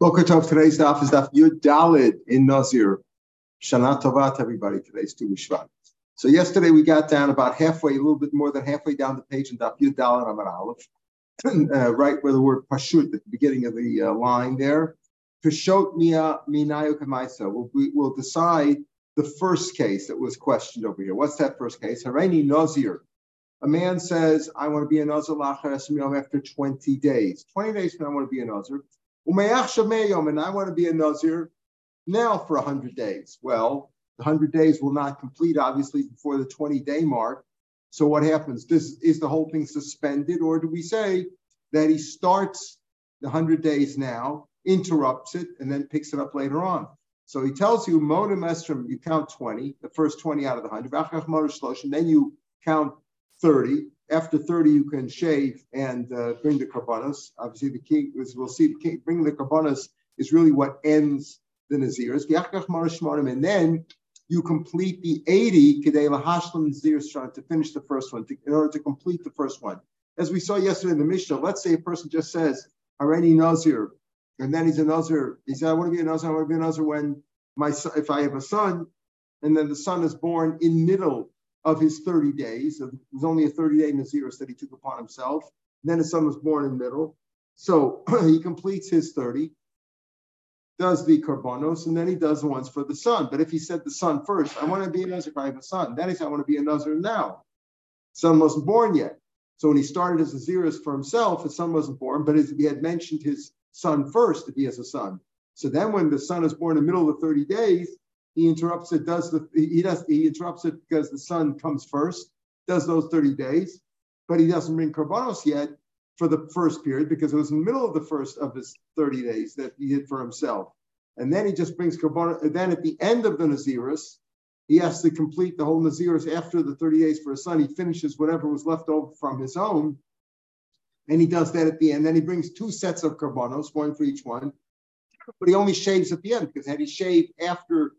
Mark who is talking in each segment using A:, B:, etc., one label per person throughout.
A: Boker Tov, today's daf is daf Yud Dalid in Nazir. Shana Tovat, everybody. Today's Tu BiShvat. So yesterday we got down about halfway, a little bit more than halfway down the page in daf Yud Dalid Amar Aleph, uh, right where the word Pashut at the beginning of the uh, line there. Pashot Mia Minayu Kamaisa. We'll, decide the first case that was questioned over here. What's that first case? Hareni Nazir. A man says, I want to be a Nazir after 20 days. 20 days from I want to be a Nazir. And I want to be a Nazir now for 100 days. Well, the 100 days will not complete, obviously, before the 20 day mark. So what happens? Is the whole thing suspended, or do we say that he starts the 100 days now, interrupts it, and then picks it up later on? So he tells you, Monim Estrim, you count 20, the first 20 out of the 100. Then you count 30 after 30, you can shave and uh, bring the karbanos. Obviously, the king, as we'll see, the king, bringing the karbanos is really what ends the nazirs. And then you complete the 80 to finish the first one, to, in order to complete the first one. As we saw yesterday in the Mishnah, let's say a person just says, already Nazir, and then he's a Nazir. He said, I want to be a Nazir, I want to be a Nazir when my son, if I have a son, and then the son is born in middle of his 30 days. It was only a 30 day Naziris that he took upon himself. Then his son was born in the middle. So he completes his 30, does the carbonos, and then he does the ones for the son. But if he said the son first, I want to be a Nazir I have a son. He said, I want to be a Nazir now. Son wasn't born yet. So when he started his Naziris for himself, his son wasn't born, but he had mentioned his son first if he has a son. So then when the son is born in the middle of the 30 days, he interrupts it, does the he does he interrupts it because the son comes first, does those 30 days, but he doesn't bring karbanos yet for the first period because it was in the middle of the first of his 30 days that he did for himself. And then he just brings karbanos, and then at the end of the Naziris, he has to complete the whole Naziris after the 30 days for his son. He finishes whatever was left over from his own. And he does that at the end. Then he brings two sets of karbanos, one for each one. But he only shaves at the end because had he shaved after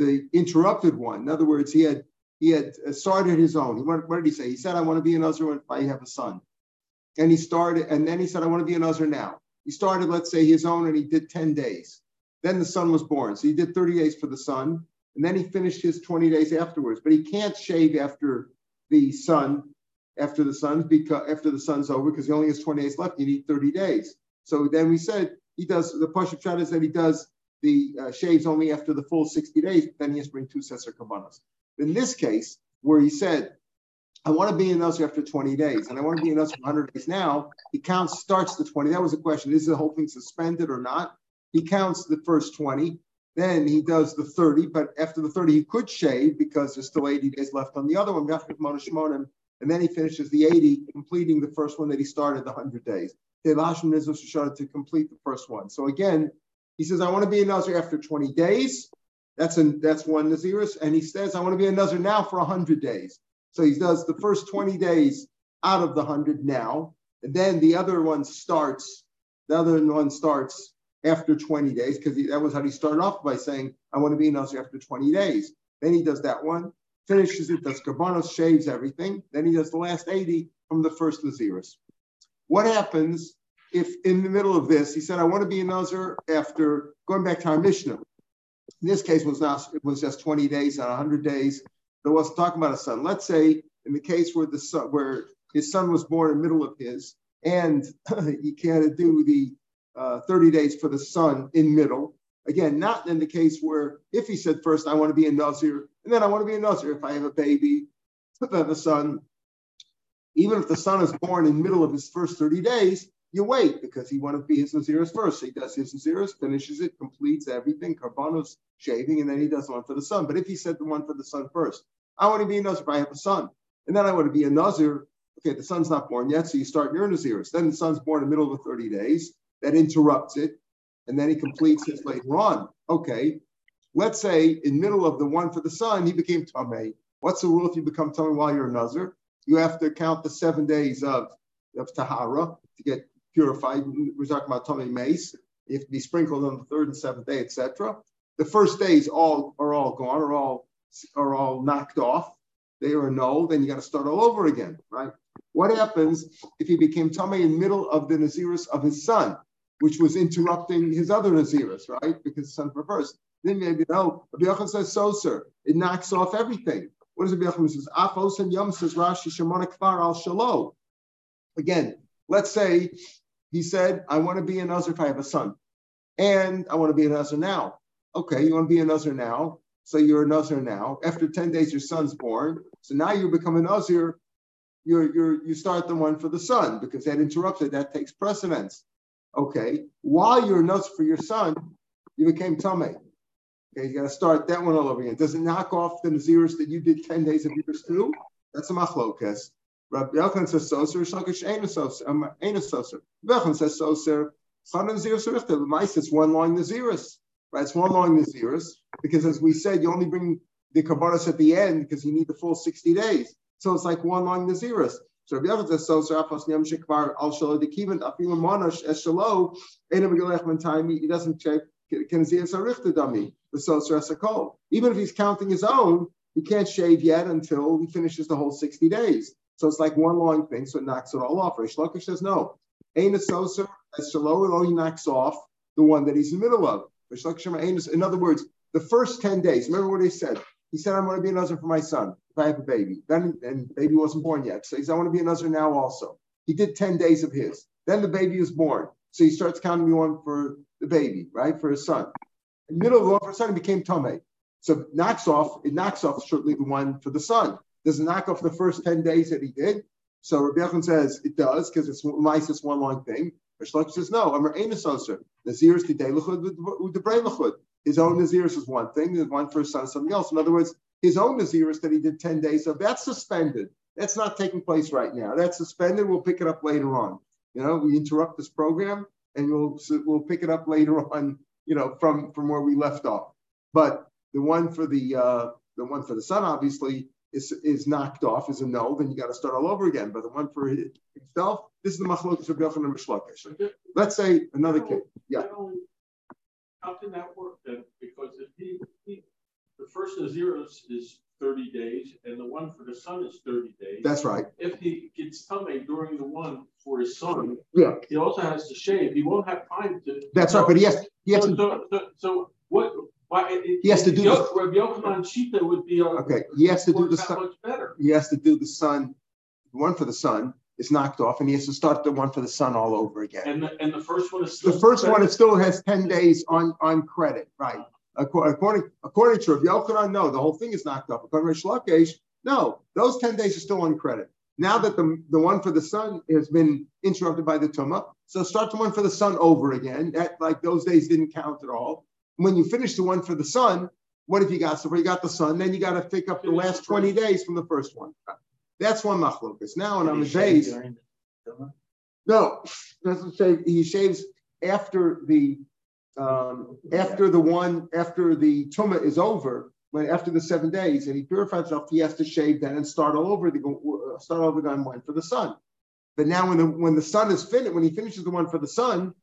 A: the interrupted one. In other words, he had he had started his own. He went, what did he say? He said, I want to be a Nazir if I have a son. And he started, and then he said, I want to be a Nazir now. He started, let's say, his own, and he did 10 days. Then the son was born. So he did 30 days for the son, and then he finished his 20 days afterwards. But he can't shave after the son, after the son, because after the son's over, because he only has 20 days left. You need 30 days. So then we said he does the Pashup Shad is that he does the uh, shaves only after the full 60 days, then he has to bring two sets of kabbanas. In this case, where he said, I want to be in Nazir after 20 days, and I want to be in Nazir for 100 days now, he counts, starts the 20. That was a question. Is the whole thing suspended or not? He counts the first 20, then he does the 30, but after the 30, he could shave because there's still 80 days left on the other one, and then he finishes the 80, completing the first one that he started the 100 days. To complete the first one. So again, he says, I want to be a Nazir after 20 days. That's that's one Naziris. And he says, I want to be a Nazir now for 100 days. So he does the first 20 days out of the 100 now. And then the other one starts, the other one starts after 20 days, because that was how he started off by saying, I want to be a Nazir after 20 days. Then he does that one, finishes it, does Karbanos, shaves everything. Then he does the last 80 from the first Naziris. What happens if in the middle of this he said, I want to be a Nazir after going back to our Mishnah. In this case, was not it was just 20 days, not 100 days. There wasn't talking about a son. Let's say in the case where the son, where his son was born in the middle of his, and he can't do the uh, 30 days for the son in middle. Again, not in the case where if he said first, I want to be a Nazir, and then I want to be a Nazir if I have a baby, the son, even if the son is born in middle of his first 30 days, you wait because he want to be his Naziris first. So he does his Naziris, finishes it, completes everything, Carbonos shaving, and then he does one for the son. But if he said the one for the son first, I want to be a Nazir if I have a son. And then I want to be a Nazir. Okay, the son's not born yet, so you start your Naziris. Then the son's born in the middle of the 30 days. That interrupts it. And then he completes his later on. Okay, let's say in middle of the one for the son, he became Tameh. What's the rule if you become Tameh while you're a Nazir? You have to count the seven days of, of Tahara to get purified. We're talking about tummy mace. You have to be sprinkled on the third and seventh day, etc. The first days all are all gone, are all are all knocked off. They are null. Then you got to start all over again, right? What happens if he became tummy in middle of the naziris of his son? which was interrupting his other Naziris, right? Because the son reversed. Then maybe no. Rabbi says so, sir. It knocks off everything. What does Yochanan says? Afos and Yom says Rashi Shemona Kfar al Shalom. Again, let's say he said, I want to be a Nazir if I have a son. And I want to be a Nazir now. Okay, you want to be a Nazir now. So you're a Nazir now. After 10 days, your son's born. So now you become a Nazir. You're, you're, you start the one for the son because that interrupted, that takes precedence. Okay, while you're a Nazir for your son, you became Tameh. Okay, you got to start that one all over again. Does it knock off the Naziris that you did 10 days of yours too? That's a machlokas. Rabbi Yochanan says soser, Shalkish ain't a soser, um, a. Rabbi says soser, Chanan Naziris Richter, mice, it's one long Naziris, right? It's one long Naziris, because as we said, you only bring the Kabbalah at the end because you need the full 60 days. So it's like one long Naziris. So Rabbi Yochanan says soser, Afos Nyam Shekvar, Al Shalo, the Kivant, Afilim Monash, Es Shalo, Ein Abigalech Mentaymi, he doesn't check, can see it's a Richter dummy, the soser Esakol. Even if he's counting his own, he can't shave yet until he finishes the whole 60 days. So it's like one long thing, so it knocks it all off. Rish Lakish says no. Ain Sosa, as Shalom only knocks off the one that he's in the middle of. Rish Lakish, in other words, the first 10 days, remember what he said? He said, I'm going to be a Nazar for my son if I have a baby. Then, and baby wasn't born yet. So he said, I want to be a Nazar now also. He did 10 days of his. Then the baby is born. So he starts counting me one for the baby, right? For his son. In the middle of the one for his son, he became Tomei. So knocks off, it knocks off shortly the one for the son. Does it knock off the first 10 days that he did? So Rabbi Yechon says it does because it's mice, it's one long thing. Rishlok says no. Amar. Naziris Kidei Lechud with the brain Lechud. His own Naziris is one thing, there's one for his son, is something else. In other words, his own Naziris that he did 10 days of, that's suspended. That's not taking place right now. That's suspended. We'll pick it up later on. You know, we interrupt this program and we'll we'll pick it up later on, you know, from from where we left off. But the one for the uh, the one for the son, obviously, is, is knocked off, is a no, then you got to start all over again. But the one for himself, this is the machlokas of Yochanan and Mishlakish. Let's say another case. Yeah.
B: How can that work then? Because if he, he the first Naziros is 30 days, and the one for the son is 30 days.
A: That's right.
B: If he gets tummy during the one for his son,
A: yeah,
B: he also has to shave. He won't have time to.
A: That's right, but he has, he has
B: so,
A: to.
B: So, so, so what? Why, it,
A: He has to do
B: Yo- Rabbi Yochanan Shita would be. uh,
A: Okay, he has to do the son.
B: much better.
A: He has to do the. The one for the son is knocked off, and he has to start the one for the son all over again.
B: And the, and the first one is. still The
A: first one, it still has 10 days on, on credit, right? According, according to Rav Yochanan, no, the whole thing is knocked off. According to Rish Lakish, no, those 10 days are still on credit. Now that the, the one for the son has been interrupted by the Tumah, so start the one for the son over again. That like those days didn't count at all. When you finish the one for the son, what have you got? So you got the son, then you got to pick up the last 20 days from the first one. That's one machlokas. Now, and on the days, no, doesn't say he shaves after the um, after the one after the tuma is over, when after the seven days, and he purifies himself, he has to shave then and start all over the start over again one for the son. But now when the when the son is finished, when he finishes the one for the son,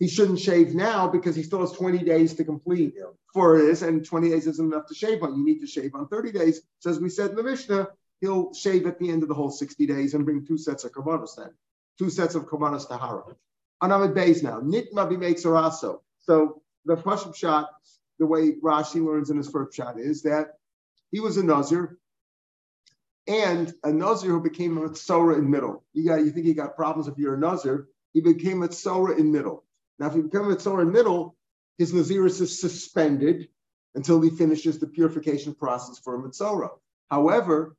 A: he shouldn't shave now because he still has 20 days to complete for this, and 20 days isn't enough to shave on. You need to shave on 30 days. So as we said in the Mishnah, he'll shave at the end of the whole 60 days and bring two sets of kavanos then, two sets of kavanos tahara. Anamid Bays now. Nitma b'meitzaraso. So the Pashim shot, the way Rashi learns in his first shot is that he was a Nazir and a Nazir who became a Tzora in middle. You got, you think he got problems if you're a Nazir? He became a Tzora in middle. Now, if he becomes a in middle, his Naziris is suspended until he finishes the purification process for a Mitzora. However,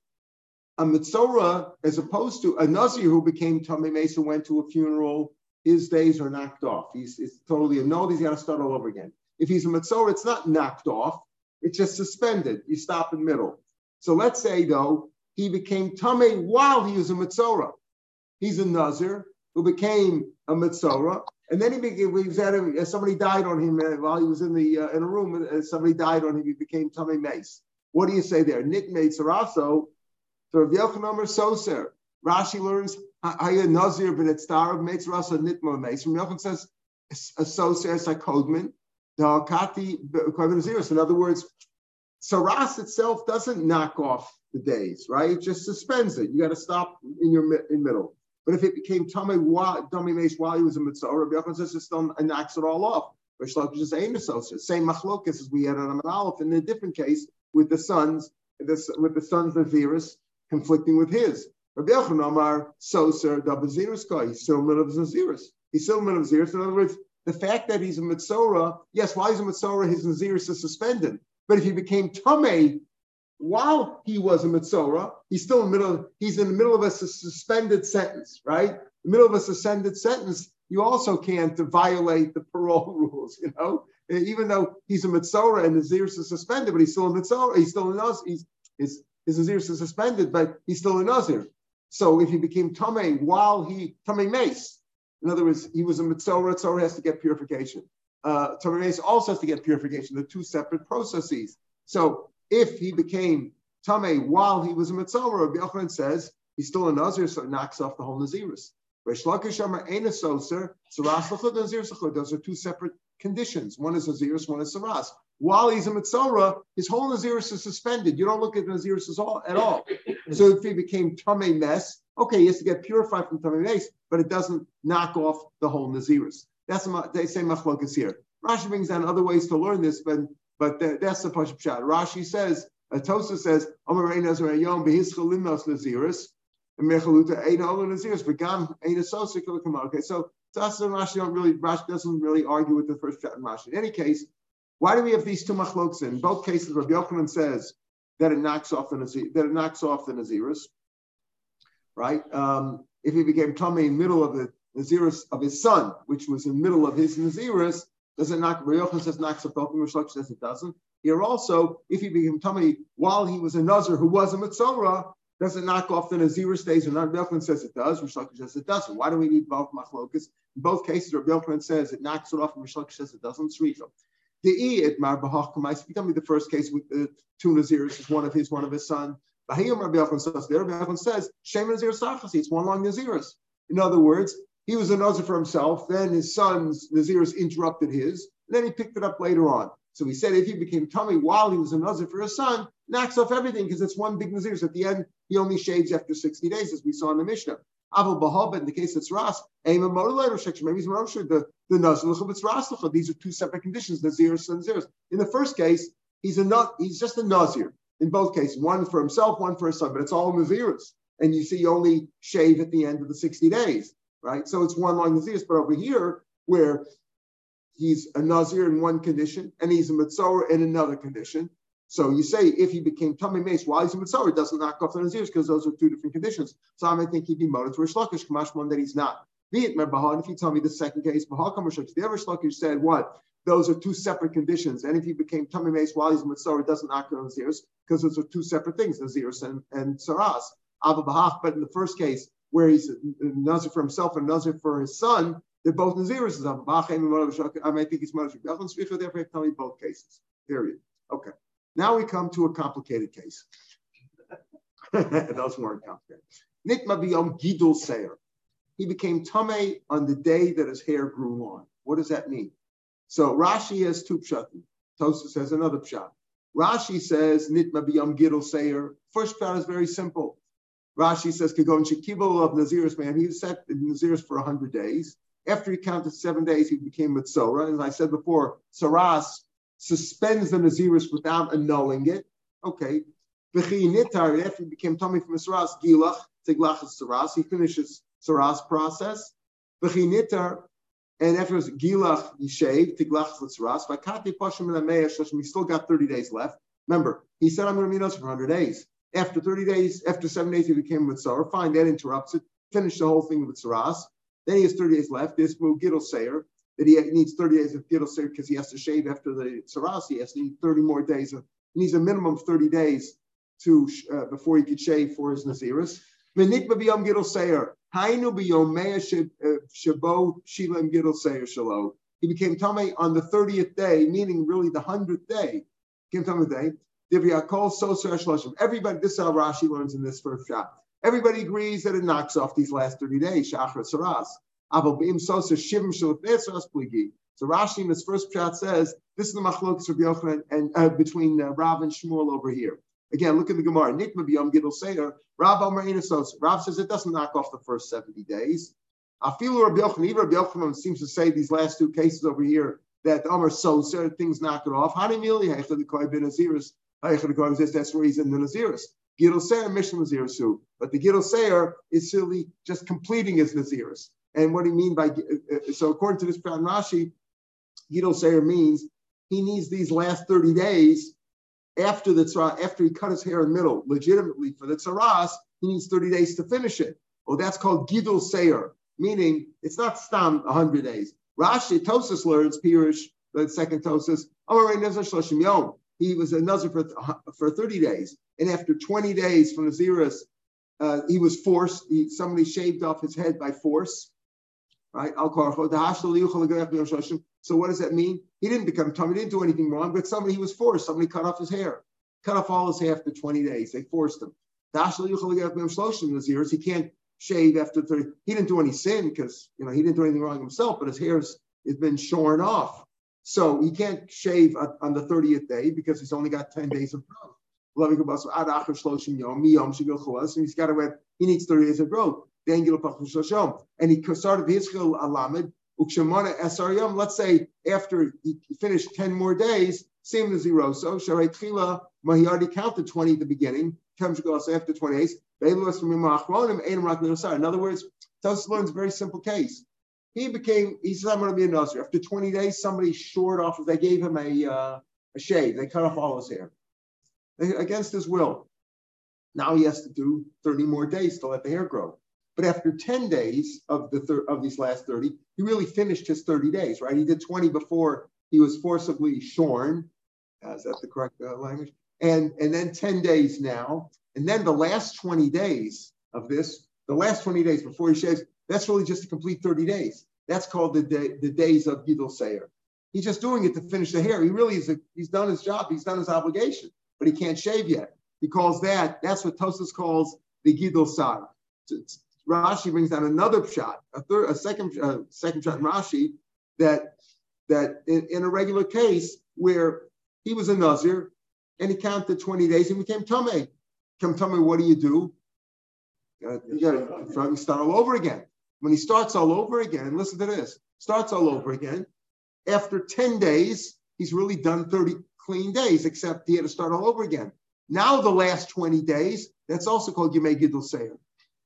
A: a Mitzora, as opposed to a Nazir who became Tomei Mesa, went to a funeral, his days are knocked off. He's, he's totally annulled. He's got to start all over again. If he's a Mitzora, it's not knocked off. It's just suspended. You stop in middle. So let's say, though, he became Tomei while he was a Mitzora. He's a Nazir who became a Mitzora. And then he became, he was at a, somebody died on him uh, while he was in the uh, in a room. Uh, somebody died on him. He became Tomei Mace. What do you say there? Nit Meitzaraso. So Rav Yochanan Soser. Rashi learns Haya Nazir ben Etzarav Meitzaraso Nitma Mace. Rav Yochanan says a Soser is like Kodman. The Hakati Naziris. In other words, Saras itself doesn't knock off the days, right? It just suspends it. You got to stop in your in middle. But if it became tummy while tummy mace while he was in mitzora, Rabbi Yochanan says it still knocks it all off. Rish Lakish is. Same machlokas as we had on Aleph in a different case with the sons, this, with the sons of Virus conflicting with his. Rabbi Yochanan Amar Soser Dabazirus Kai. He's still middle of Nazirus. He's still middle of Nazirus. In other words, the fact that he's a Mitzora, yes, while he's a Mitzora, his Nazirus is suspended. But if he became Tameh while he was a Mitzora, he's still in the middle, he's in the middle of a suspended sentence, right? The middle of a suspended sentence, you also can't violate the parole rules, you know? Even though he's a Mitzora and his ears are suspended, but he's still a Mitzora, he's still in Nazir, he's, his, his ears are suspended, but he's still a Nazir. So if he became Tameh while he, Tameh Mace, in other words, he was a Mitzora, Mitzora has to get purification. Uh, Tameh Mace also has to get purification. They're two separate processes. So if he became Tame while he was a Mitzora, Rabbi Yochanan says he's still a Nazir, so it knocks off the whole Nazirus. Those are two separate conditions. One is Nazirus, one is Saras. While he's a Mitzora, his whole Nazirus is suspended. You don't look at Nazirus at all. So if he became Tame Mess, okay, he has to get purified from Tame Mess, but it doesn't knock off the whole Nazirus. That's they say machlokas here. Rashi brings down other ways to learn this, but but that's the Pashup Shad. Rashi says, uh, Tosa says, and Okay, so Tasa and Rashi don't really, Rashi doesn't really argue with the first chat in Rashi. In any case, why do we have these two machloks in? both cases, Rabbi Yochanan says that it knocks off the Nazir, that it knocks off the Naziris, right? Um, if he became tummy in the middle of the Naziris of his son, which was in the middle of his Naziris, does it knock? Yochanan says knocks off both. Rish says it doesn't. Here also, if he became tummy while he was a Nazir who was a Mitzorah, does it knock off the Nazir stays or not? Yochanan says it does. Rish says it doesn't. Why do we need both machlokas? In both cases, Yochanan says it knocks it off, and Rish says it doesn't. Sricha. The e it mar. Tell me the first case with the two Nazirs is one of his, one of his son. Bahiyam Rabbi Yochanan says there. Rabbi Yochanan says Shem Nazir Sachasi. It's one long Naziris. In other words, he was a Nazir for himself. Then his son's Nazirs interrupted his. And then he picked it up later on. So he said if he became tummy while he was a Nazir for his son, knocks off everything because it's one big Nazir. So at the end, he only shaves after 60 days, as we saw in the Mishnah. Aval Bahab, in the case it's Ras, aim a motilator section. maybe he's Moshe, the, the Nazir, it's Ras. These are two separate conditions, Nazirs and Nazirs. In the first case, he's a he's just a Nazir. In both cases, one for himself, one for his son, but it's all Nazirs. And you see, you only shave at the end of the 60 days right? So it's one long Nazir, but over here, where he's a Nazir in one condition and he's a Mitzora in another condition. So you say if he became Tummy Mace while he's a Mitzora, it doesn't knock off the Nazirs because those are two different conditions. So I might think he'd be motive to Rish Lakish, Kamashman, that he's not. If you tell me the second case, the other Lakish said what? Those are two separate conditions. And if he became Tummy Mace while he's a Mitzora, it doesn't knock on Nazirs because those are two separate things, Nazirs and, and Saras. But in the first case, where he's Nazir for himself and Nazir for his son, they're both Naziris. I may think he's Moshe Therefore, to tell me both cases. Period. Okay. Now we come to a complicated case. Those weren't complicated. Nitma biyom gidul seir. He became tame on the day that his hair grew long. What does that mean? So Rashi has two pshatim. Tosas has another pshat. Rashi says nitma biyom gidul seir. First pshat is very simple. Rashi says, Kagon Shekibel of Naziris man, he sat in Naziris for 100 days. After he counted seven days, he became Mitzora. As I said before, Saras suspends the Naziris without annulling it. Okay. Nitar, after he became Tommy from Saras, Gilach, Tiglach is Saras, he finishes Saras process. Nitar, and after his Gilach, he shaved, Tiglach is Saras. He still got 30 days left. Remember, he said, I'm going to meet us for 100 days. After 30 days, after seven days, he became Mitzora. Fine, that interrupts it. Finish the whole thing with Saras. Then he has 30 days left. There's Gidel Sayer, that he needs 30 days of Gidel Sayer because he has to shave after the Saras. He has to need 30 more days. Of, he needs a minimum of 30 days to uh, before he could shave for his Naziris. Menik b'yom Gidel Sayer. Hainu b'yom mea uh, shabo shilam Gidel Sayer shalo. He became Tomei on the 30th day, meaning really the 100th day. Came Tomei day. Everybody, this is how Rashi learns in this first shot. Everybody agrees that it knocks off these last 30 days, Saras. So Rashi in his first shot says, this is the machlokas of Yochanan and uh, between uh, Rav and Shmuel over here. Again, look at the Gemara. Nikma b'yom gidol seir. Rav Rav says it doesn't knock off the first 70 days. Afilu Rabbi Yochanan, even Rabbi Yochanan seems to say these last two cases over here that Omer Soser, things knock it off. Hanimili, Heichad Koi ben Aziris. That's where he's in the Naziris. Gidol Seir, Mishnah Nazirisu. But the Gidol Seir is simply just completing his Naziris. And what do you mean by, uh, uh, so according to this Pran Rashi, Gidol Seir means he needs these last 30 days after the tzara, after he cut his hair in the middle, legitimately for the tzaras, he needs 30 days to finish it. Well, that's called Gidol Seir, meaning it's not stam 100 days. Rashi, Tosis learns, Pirish, the second Tosis, he was a Nazir for, for 30 days. And after 20 days from the Naziris, uh, he was forced, he, somebody shaved off his head by force right? So what does that mean? He didn't become tummy, he didn't do anything wrong, but somebody he was forced. Somebody cut off his hair, cut off all his hair after 20 days. They forced him. He can't shave after 30. He didn't do any sin because you know he didn't do anything wrong himself, but his hair's has been shorn off. So he can't shave on the 30th day because he's only got 10 days of growth. And he's got to wait, he needs 30 days of growth And he started Hizchil Alamed, Ukshemana Esaryam. Let's say after he finished 10 more days, same as zero. So he already counted 20 at the beginning, comes after 20 days. In other words, Tosis learns a very simple case. He became, he said, I'm going to be a Nazir. After 20 days, somebody shored off, they gave him a, uh, a shave. They cut off all his hair against his will. Now he has to do 30 more days to let the hair grow. But after 10 days of the thir- of these last 30, he really finished his 30 days, right? He did 20 before he was forcibly shorn. Uh, is that the correct uh, language? And, and then 10 days now. And then the last 20 days of this, the last 20 days before he shaves, that's really just a complete 30 days. That's called the, day, the days of Gidol Sayer. He's just doing it to finish the hair. He really is, a, he's done his job. He's done his obligation, but he can't shave yet. He calls that, that's what Tosis calls the Gidol Sayer. Rashi brings down another shot, a third, a second, uh, second shot in Rashi that that in, in, a regular case where he was a Nazir and he counted 20 days and became Tame. Come me, what do you do? You got to start all over again. When he starts all over again, listen to this, starts all over again. After 10 days, he's really done 30 clean days, except he had to start all over again. Now the last 20 days, that's also called Yemei Gidul Seir.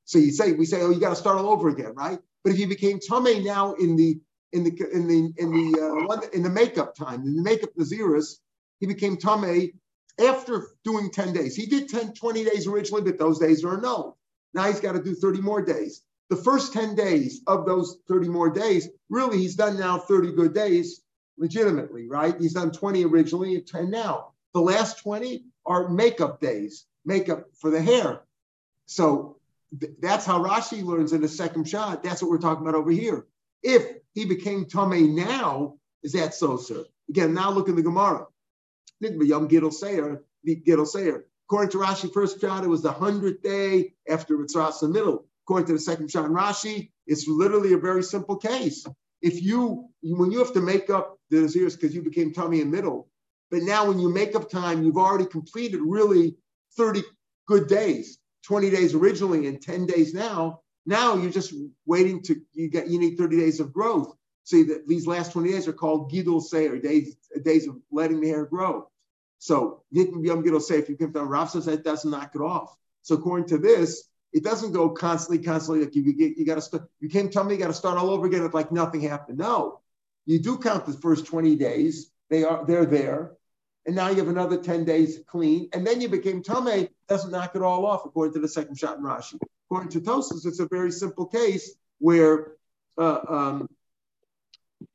A: So you say we say, oh, you got to start all over again, right? But if you became tame now in the in the in the in the uh, in the makeup time in the makeup Naziris, he became tame after doing 10 days. He did 10, 20 days originally, but those days are no. Now he's got to do 30 more days. The first 10 days of those 30 more days, really, he's done now 30 good days legitimately, right? He's done 20 originally and 10 now. The last 20 are makeup days, makeup for the hair. So that's how Rashi learns in the second shot. That's what we're talking about over here. If he became Tame now, is that so, sir? Again, now look in the Gemara. Yom Gidol Seir, Gidol Seir. According to Rashi, first shot, it was the hundredth day after Mitzras the middle. According to the second shot in Rashi, it's literally a very simple case. If you, when you have to make up the Naziris because you became tummy in middle, but now when you make up time, you've already completed really 30 good days. 20 days originally and 10 days now. Now you're just waiting to you get you need 30 days of growth. See that these last 20 days are called Gidul Seir, days days of letting the hair grow. So Yom Gidul Seir, if you come down, Rav says that doesn't knock it off. So according to this, it doesn't go constantly, constantly. Like you, you got to. You can't tell me you got to start all over again. It's like nothing happened. No, you do count the first 20 days. They are they're there and now you have another 10 days clean, and then you became Tame, doesn't knock it all off, according to the second shot in Rashi. According to Tosus, it's a very simple case where uh, um,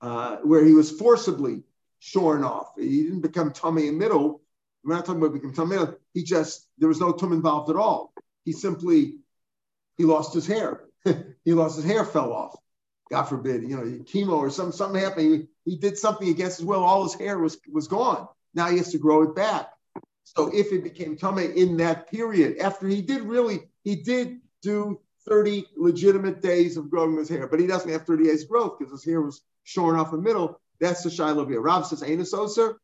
A: uh, where he was forcibly shorn off. He didn't become tummy in middle. We're not talking about becoming tummy middle. He just there was no tum involved at all. He simply he lost his hair. he lost his hair, fell off. God forbid, you know, chemo or some something happened. He, he did something against his will. All his hair was was gone. Now he has to grow it back. So if it became Tame in that period, after he did really, he did do 30 legitimate days of growing his hair, but he doesn't have 30 days growth because his hair was shorn off the middle. That's the Shiloh here. Rav says, Ain't so, sir?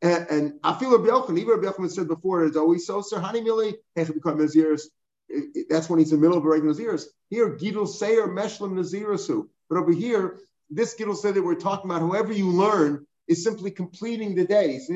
A: And, and I feel a Yochanan, even Yochanan said before, it's always so, sir, honey mili, become Naziris. That's when he's in the middle of regular Naziris. Here, Gidul Seir Meshlim Nazirasu. But over here, this Gidul Seir that we're talking about, whoever you learn, is simply completing the days.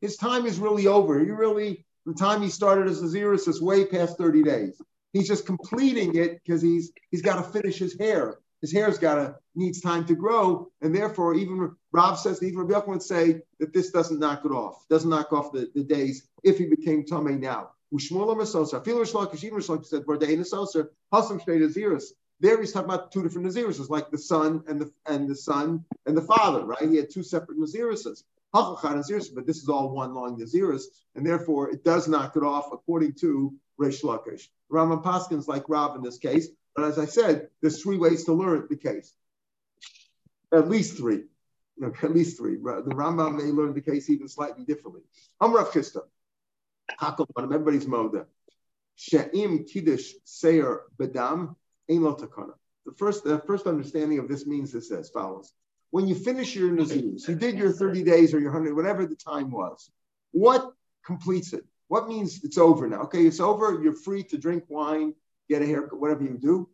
A: His time is really over. He really, the time he started as Naziris is way past 30 days. He's just completing it because he's he's got to finish his hair. His hair's got to needs time to grow, and therefore, even Rob says, even Rabbi would say that this doesn't knock it off, doesn't knock off the, the days if he became Tomei now. Even Rishlakish said, Bardei Nasosa, Hasam Shnei Naziris. There he's talking about two different Naziris, like the son and the and the son and the father, right? He had two separate Nazirises. But this is all one long Naziris, and therefore it does knock it off according to Reish Lakish. Rambam Paskins like Rav in this case, but as I said, there's three ways to learn the case. At least three. At least three. The Rambam may learn the case even slightly differently. Amrav Chisda. Hakel everybody's moda. She'im kiddush seir bedam ein lo takana. The first, the first understanding of this means this as follows. When you finish your nazirus, you did your 30 days or your 100, whatever the time was, what completes it? What means it's over now? Okay, it's over. You're free to drink wine, get a haircut, whatever you do.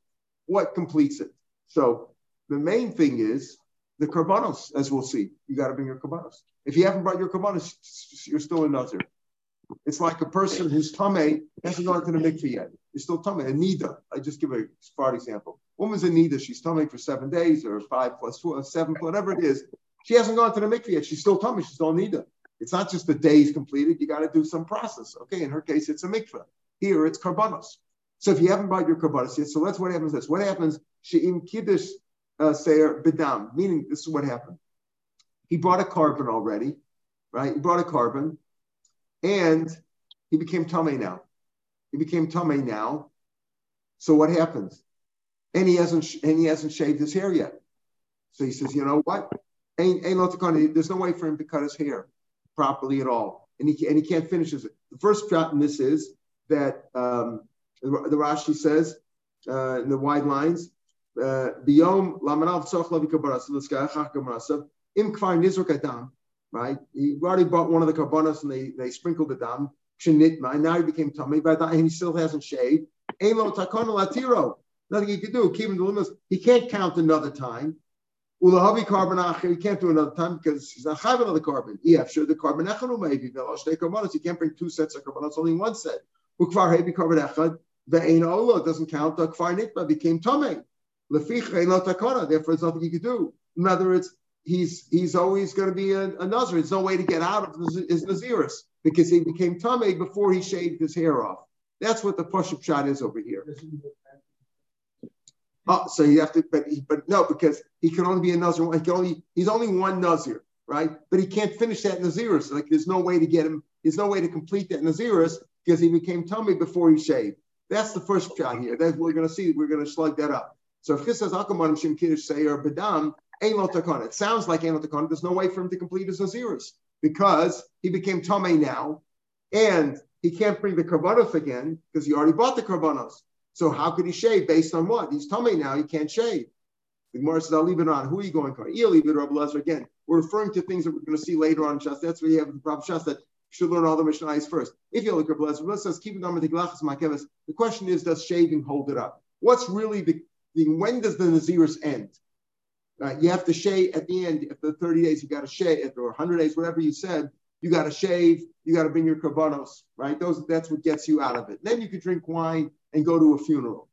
A: What completes it? So the main thing is the karbanos, as we'll see. You got to bring your karbanos. If you haven't brought your karbanos, you're still in nazir. It's like a person who's tame hasn't gone to the mikveh yet. You're still tame. A nida. I just give a smart example. Woman's a nida. She's tame for seven days or five plus four, seven, whatever it is. She hasn't gone to the mikveh yet. She's still tame. She's still nida. It's not just the days completed. You got to do some process. Okay. In her case, it's a mikveh. Here, it's karbanos. So if you haven't brought your karbanos yet, so that's what happens. This what happens. She'im kiddush uh, seir bedam. Meaning, this is what happened. He brought a carbon already, right? He brought a carbon, and he became tame now. He became tame now. So what happens? And he hasn't and he hasn't shaved his hair yet. So he says, you know what? Ain't, ain't there's no way for him to cut his hair properly at all, and he and he can't finish it. The first shot in this is that um, the, Rashi says uh, in the wide lines, uh, lamanav tzach im kvar nizruk adam. Right, he already bought one of the karbonos and they they sprinkled the dam. And now he became tummy, but he still hasn't shaved. latiro. Nothing he can do. Keep him the limits. He can't count another time. Ulahavi carbon he can't do another time because he's not having another carbon. Yeah, sure, the carbon echanu um maybe. He can't bring two sets of carbon, only one set. Ukvar heavy carbon echad, ve'ein ola doesn't count. The kvar nitma became tummy. Lefich ein takana, therefore there's nothing he can do. In other words, he's he's always going to be a, a Nazir. There's no way to get out of his, Naziris because he became Tameh before he shaved his hair off. That's what the push-up shot is over here. Oh, so you have to, but he, but no, because he can only be a Nazir. He can only he's only one Nazir, right? But he can't finish that Naziris. Like there's no way to get him. There's no way to complete that Naziris because he became tummy before he shaved. That's the first shot here. That's what we're going to see. We're going to slug that up. So if this says Akaman Shim Kiddush Bedam, it sounds like Ein There's no way for him to complete his Naziris because he became Tomei now, and he can't bring the Karbanos again because he already bought the Karbanos. So how could he shave based on what? He's Tomei now, he can't shave. The Gemara says, I'll leave it on. Who are you going for? You'll leave it, Rabbi Lezer. Again, we're referring to things that we're going to see later on in Shas. That's where you have the problem Shas that you should learn all the Mishnahs first. If you look at Rabbi Lezer, says, keep it on The question is, does shaving hold it up? What's really the, the when does the Naziris end? Uh, you have to shave at the end. After 30 days, you got to shave, or 100 days, whatever you said, you got to shave. You got to bring your karbanos, right? Those that's what gets you out of it. Then you could drink wine and go to a funeral.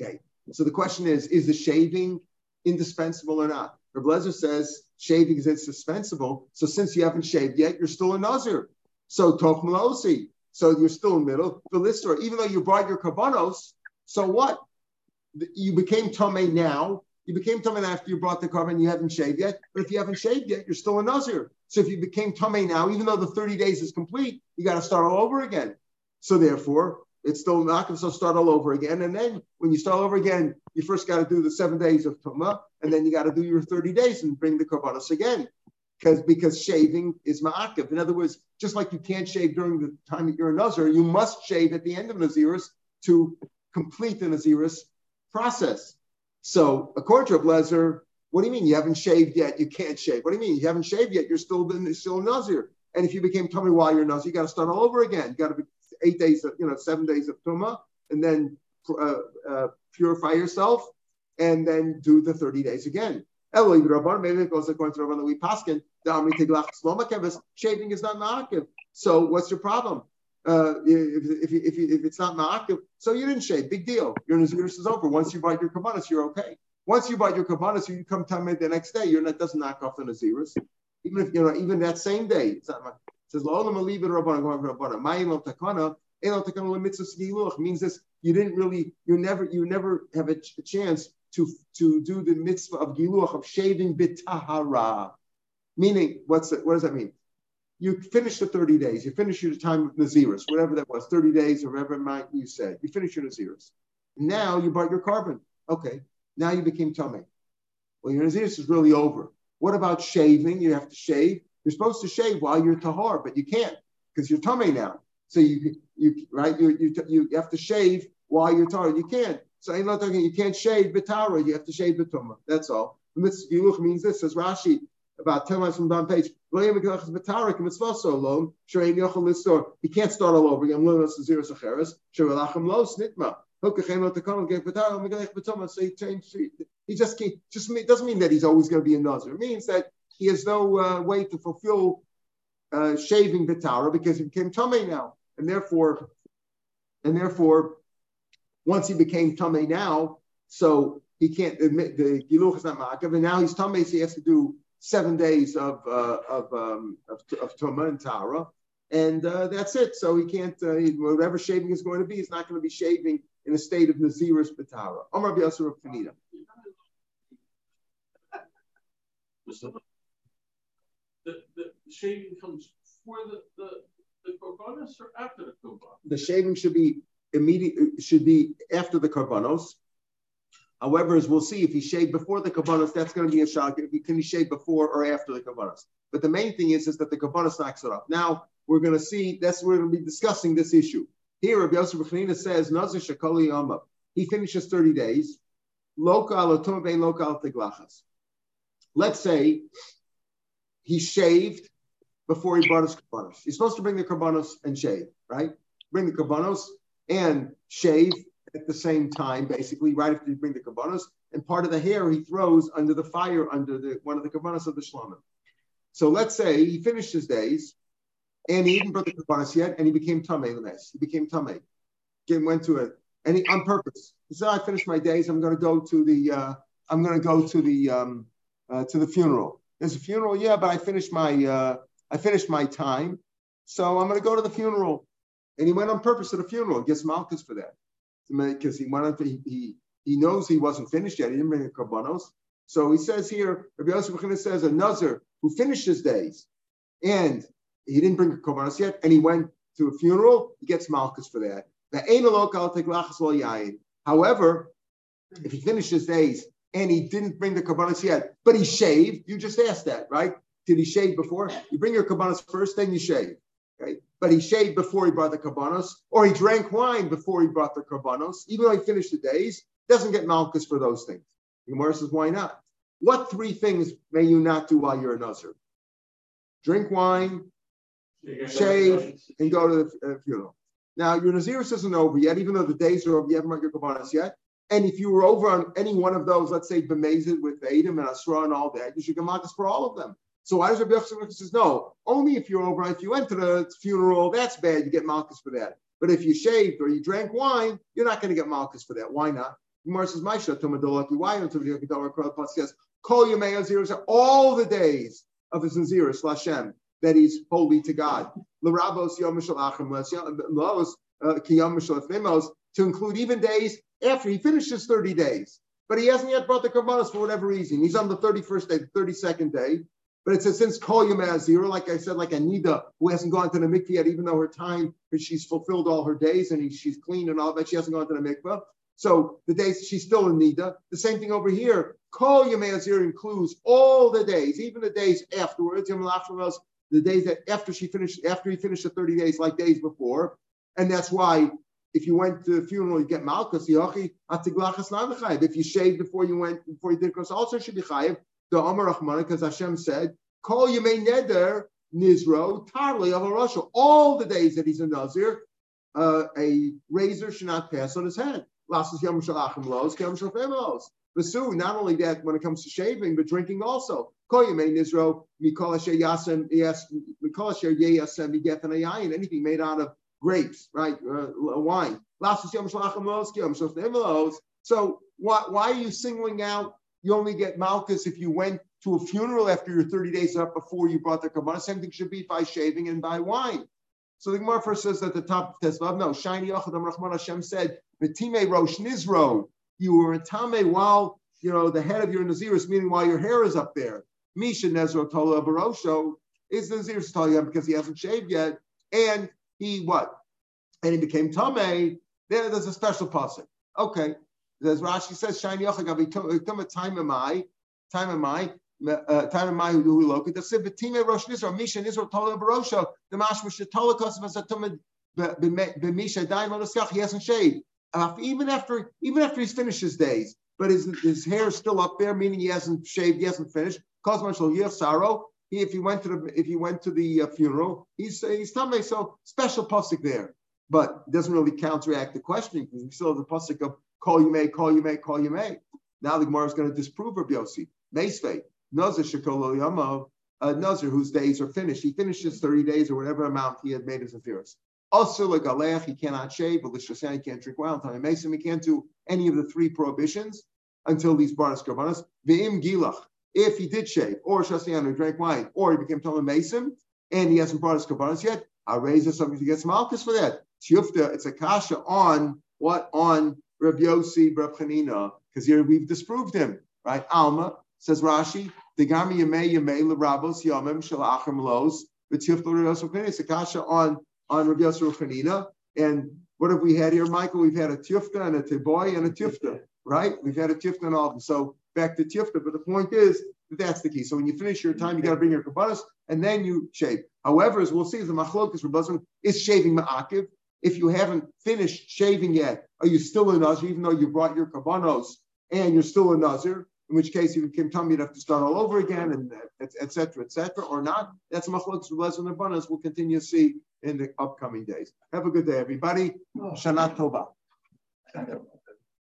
A: Okay. So the question is: Is the shaving indispensable or not? Reblezer says shaving is indispensable. So since you haven't shaved yet, you're still a nazir. So tof malosi. So you're still in the middle. The lister, even though you brought your karbanos, so what? You became tame now you became Tamei after you brought the carbon, you haven't shaved yet. But if you haven't shaved yet, you're still a Nazir. So if you became Tamei now, even though the 30 days is complete, you got to start all over again. So therefore, it's still not going to start all over again. And then when you start all over again, you first got to do the seven days of Tuma, and then you got to do your 30 days and bring the Karbanos again. Because because shaving is ma'akiv. In other words, just like you can't shave during the time that you're a Nazir, you must shave at the end of Naziris to complete the Naziris process. So according to Blazer, what do you mean you haven't shaved yet? You can't shave. What do you mean you haven't shaved yet? You're still still a Nazir. And if you became tummy while you're Nazir, you got to start all over again. You got to be eight days, of, you know, seven days of Tumah, and then uh, uh, purify yourself, and then do the 30 days again. Maybe it goes according to Rabban we paskin. Shaving is not ma'akiv. So what's your problem? Uh, if, if, if, if, it's not ma'akiv, so you didn't shave. Big deal. Your naziris is over. Once you bite your kabbanas, you're okay. Once you bite your kabbanas, you come tamid the next day. You're not doesn't knock off the naziris. Even if you know, even that same day, it's not. It says la'olam aliv rabbanan going for rabbanan. Ma'im takana. Means this, you didn't really, you never, you never have a, ch- a chance to, to do the mitzvah of giluach, of shaving bitahara. Meaning, what's what does that mean? You finish the 30 days, you finish your time of Naziris, whatever that was, 30 days or whatever might you said. You finish your Naziris. Now you bought your carbon. Okay, now you became tummy. Well, your Naziris is really over. What about shaving? You have to shave. You're supposed to shave while you're tahar, but you can't because you're tummy now. So you you right you you, you have to shave while you're tahar. You can't. So I'm not talking. You can't shave bitara. You have to shave bituma. That's all. The mitzvah means this. Says Rashi about ten lines from the page. He can't start all over again. So he changed. He just can't, just it doesn't mean that he's always going to be a nazir. It means that he has no uh, way to fulfill uh, shaving the Torah because he became tummy now, and therefore, and therefore, once he became tummy now, so he can't admit the giluch is not ma'akav, and now he's tummy, so he has to do seven days of uh, of um, of, of Tumah and Tara, and uh, that's it. So he can't uh, whatever shaving is going to be, he's not going to be shaving in a state of Naziris Batara. Amar Biasar of Panita.
B: The, the shaving comes before the, the, the korbanos or after the korbanos?
A: The shaving should be immediate should be after the korbanos. However, as we'll see, if he shaved before the kabbalas, that's going to be a shock. If he can he shave before or after the kabbalas. But the main thing is, is that the kabbalas knocks it off. Now we're going to see. That's we're going to be discussing this issue here. Rabbi Yosef B'chanina says Nazir Shakali Yamav. He finishes thirty days. Let's say he shaved before he brought his kabbalas. He's supposed to bring the kabbalas and shave, right? Bring the kabbalas and shave at the same time, basically, right after you bring the kabbanas, and part of the hair he throws under the fire under the one of the kabbanas of the shlomim. So let's say he finished his days, and he didn't bring the kabbanas yet, and he became tamei lemes. He became tamei. Again, went to it, and he on purpose. He said, "I finished my days. I'm going to go to the. Uh, I'm going to go to the um, uh, to the funeral. There's a funeral, yeah, but I finished my uh, I finished my time, so I'm going to go to the funeral." And he went on purpose to the funeral. He gets malchus for that because he to, he, he, he knows he wasn't finished yet. He didn't bring a karbanos. So he says here, Rabbi Yosef says a nazir who finished his days and he didn't bring a karbanos yet, and he went to a funeral, he gets malchus for that. However, if he finished his days and he didn't bring the karbanos yet, but he shaved, you just asked that, right? Did he shave before? You bring your karbanos first, then you shave. Okay? But he shaved before he brought the karbanos, or he drank wine before he brought the karbanos, even though he finished the days, doesn't get malchus for those things. The Gemara says, why not? What three things may you not do while you're a Nazir? Drink wine, shave, and go to the uh, funeral. Now, your Naziris isn't over yet, even though the days are over, you haven't your karbanos yet. And if you were over on any one of those, let's say Bemazid with Adam and Asra and all that, you should get malchus for all of them. So why does Rabbi Yochanan says no? Only if you're over, if you went to the funeral, that's bad. You get malchus for that. But if you shaved or you drank wine, you're not going to get malchus for that. Why not? Gemara says, "Maisha tomadolaki." Why says, "Kol yemei azirus." All the days of his azirus Lashem that he's holy to God. L'rabos yom achim uh, to include even days after he finishes 30 days. But he hasn't yet brought the karbanos for whatever reason. He's on the 31st day, the 32nd day. But it says since Kol Yom like I said, like Anida, who hasn't gone to the mikveh yet, even though her time, she's fulfilled all her days and she's clean and all that, she hasn't gone to the mikveh. So the days she's still in Nida. The same thing over here. Kol Yom includes all the days, even the days afterwards. The days that after she finished, after he finished the 30 days, like days before. And that's why if you went to the funeral, you get malchus. If you shaved before you went, before you did cross, also should be chayiv the Amar Rahman, because Hashem said, Call you may neder Nizro, Tarli of Russia. All the days that he's a Nazir, uh, a razor should not pass on his head. Lasses Yom Shalachim Los, Yom Shalfemos. Vasu, not only that when it comes to shaving, but drinking also. Anything made out of grapes, right? Uh, wine. So why, why are you singling out? You only get Malchus if you went to a funeral after your 30 days up before you brought the Kabbalah. Same thing should be by shaving and by wine. So the Gemara first says at the top of Tesvav, no, Shiny Yachadam Rahman Hashem said, Betime Rosh Nizro, you were in Tame while, you know, the head of your Naziris, meaning while your hair is up there. Misha Nezro Tola Barosho is the Naziris Tola because he hasn't shaved yet. And he what? And he became Tame. There, there's a special pasuk. Okay. As Rashi says, Shiny Yachadam, time am I, time am I, uh, time of my who located the Sibitime Rosh Nisra, Misha Nisra Tola Barosha, the Mashmash Tola Kosovas Atumid B'Misha Daim Onoskach, he hasn't shaved. Uh, even after even after he's finished his days, but his his hair is still up there, meaning he hasn't shaved, he hasn't finished. Kosman Shal Saro. He, if he went to the if he went to the uh, funeral, he's he's tamei. So special pasuk there, but doesn't really counteract the questioning because we still have the pasuk of call you may, call you may, call you may. Now the Gemara is going to disprove Rabbi Yossi. Meisvei. Nazir Shekol Yamav, a uh, Nazir whose days are finished. He finishes 30 days or whatever amount he had made as a. Also, like Alech, he cannot shave, but he can't drink wine. Time Mason, he can't do any of the three prohibitions until these Barnas Karbanas. V'im Gilach, if he did shave, or Shasian who drank wine, or he became Talmud Mason, and he hasn't brought his Karbanas yet, I'll raise it something to get some Malchus for that. It's a kasha on what? On Rabbi Yossi, Rabbi Chanina, because here we've disproved him, right? Alma, says Rashi, the Gami Yamei Yamei L'Rabos Yomim Shel Achim Los V'Tiflu Rabbi Yosef It's a kasha on on Rabbi Yosef Chanina. And what have we had here, Michael? We've had a Tifta and a Tiboy and a Tifta, right? We've had a Tifta and all of them. So back to Tifta. But the point is that that's the key. So when you finish your time, you got to bring your kabbalas and then you shave. However, as we'll see, the machlokas Rabbi is shaving ma'akiv. If you haven't finished shaving yet, are you still a nazir, even though you brought your kabbanos and you're still a nazir? in which case you became tamei, you'd have to start all over again, and etc. etc. or not. That's machlokes and abundance. We'll continue to see in the upcoming days. Have a good day, everybody. Oh. Shana Tova.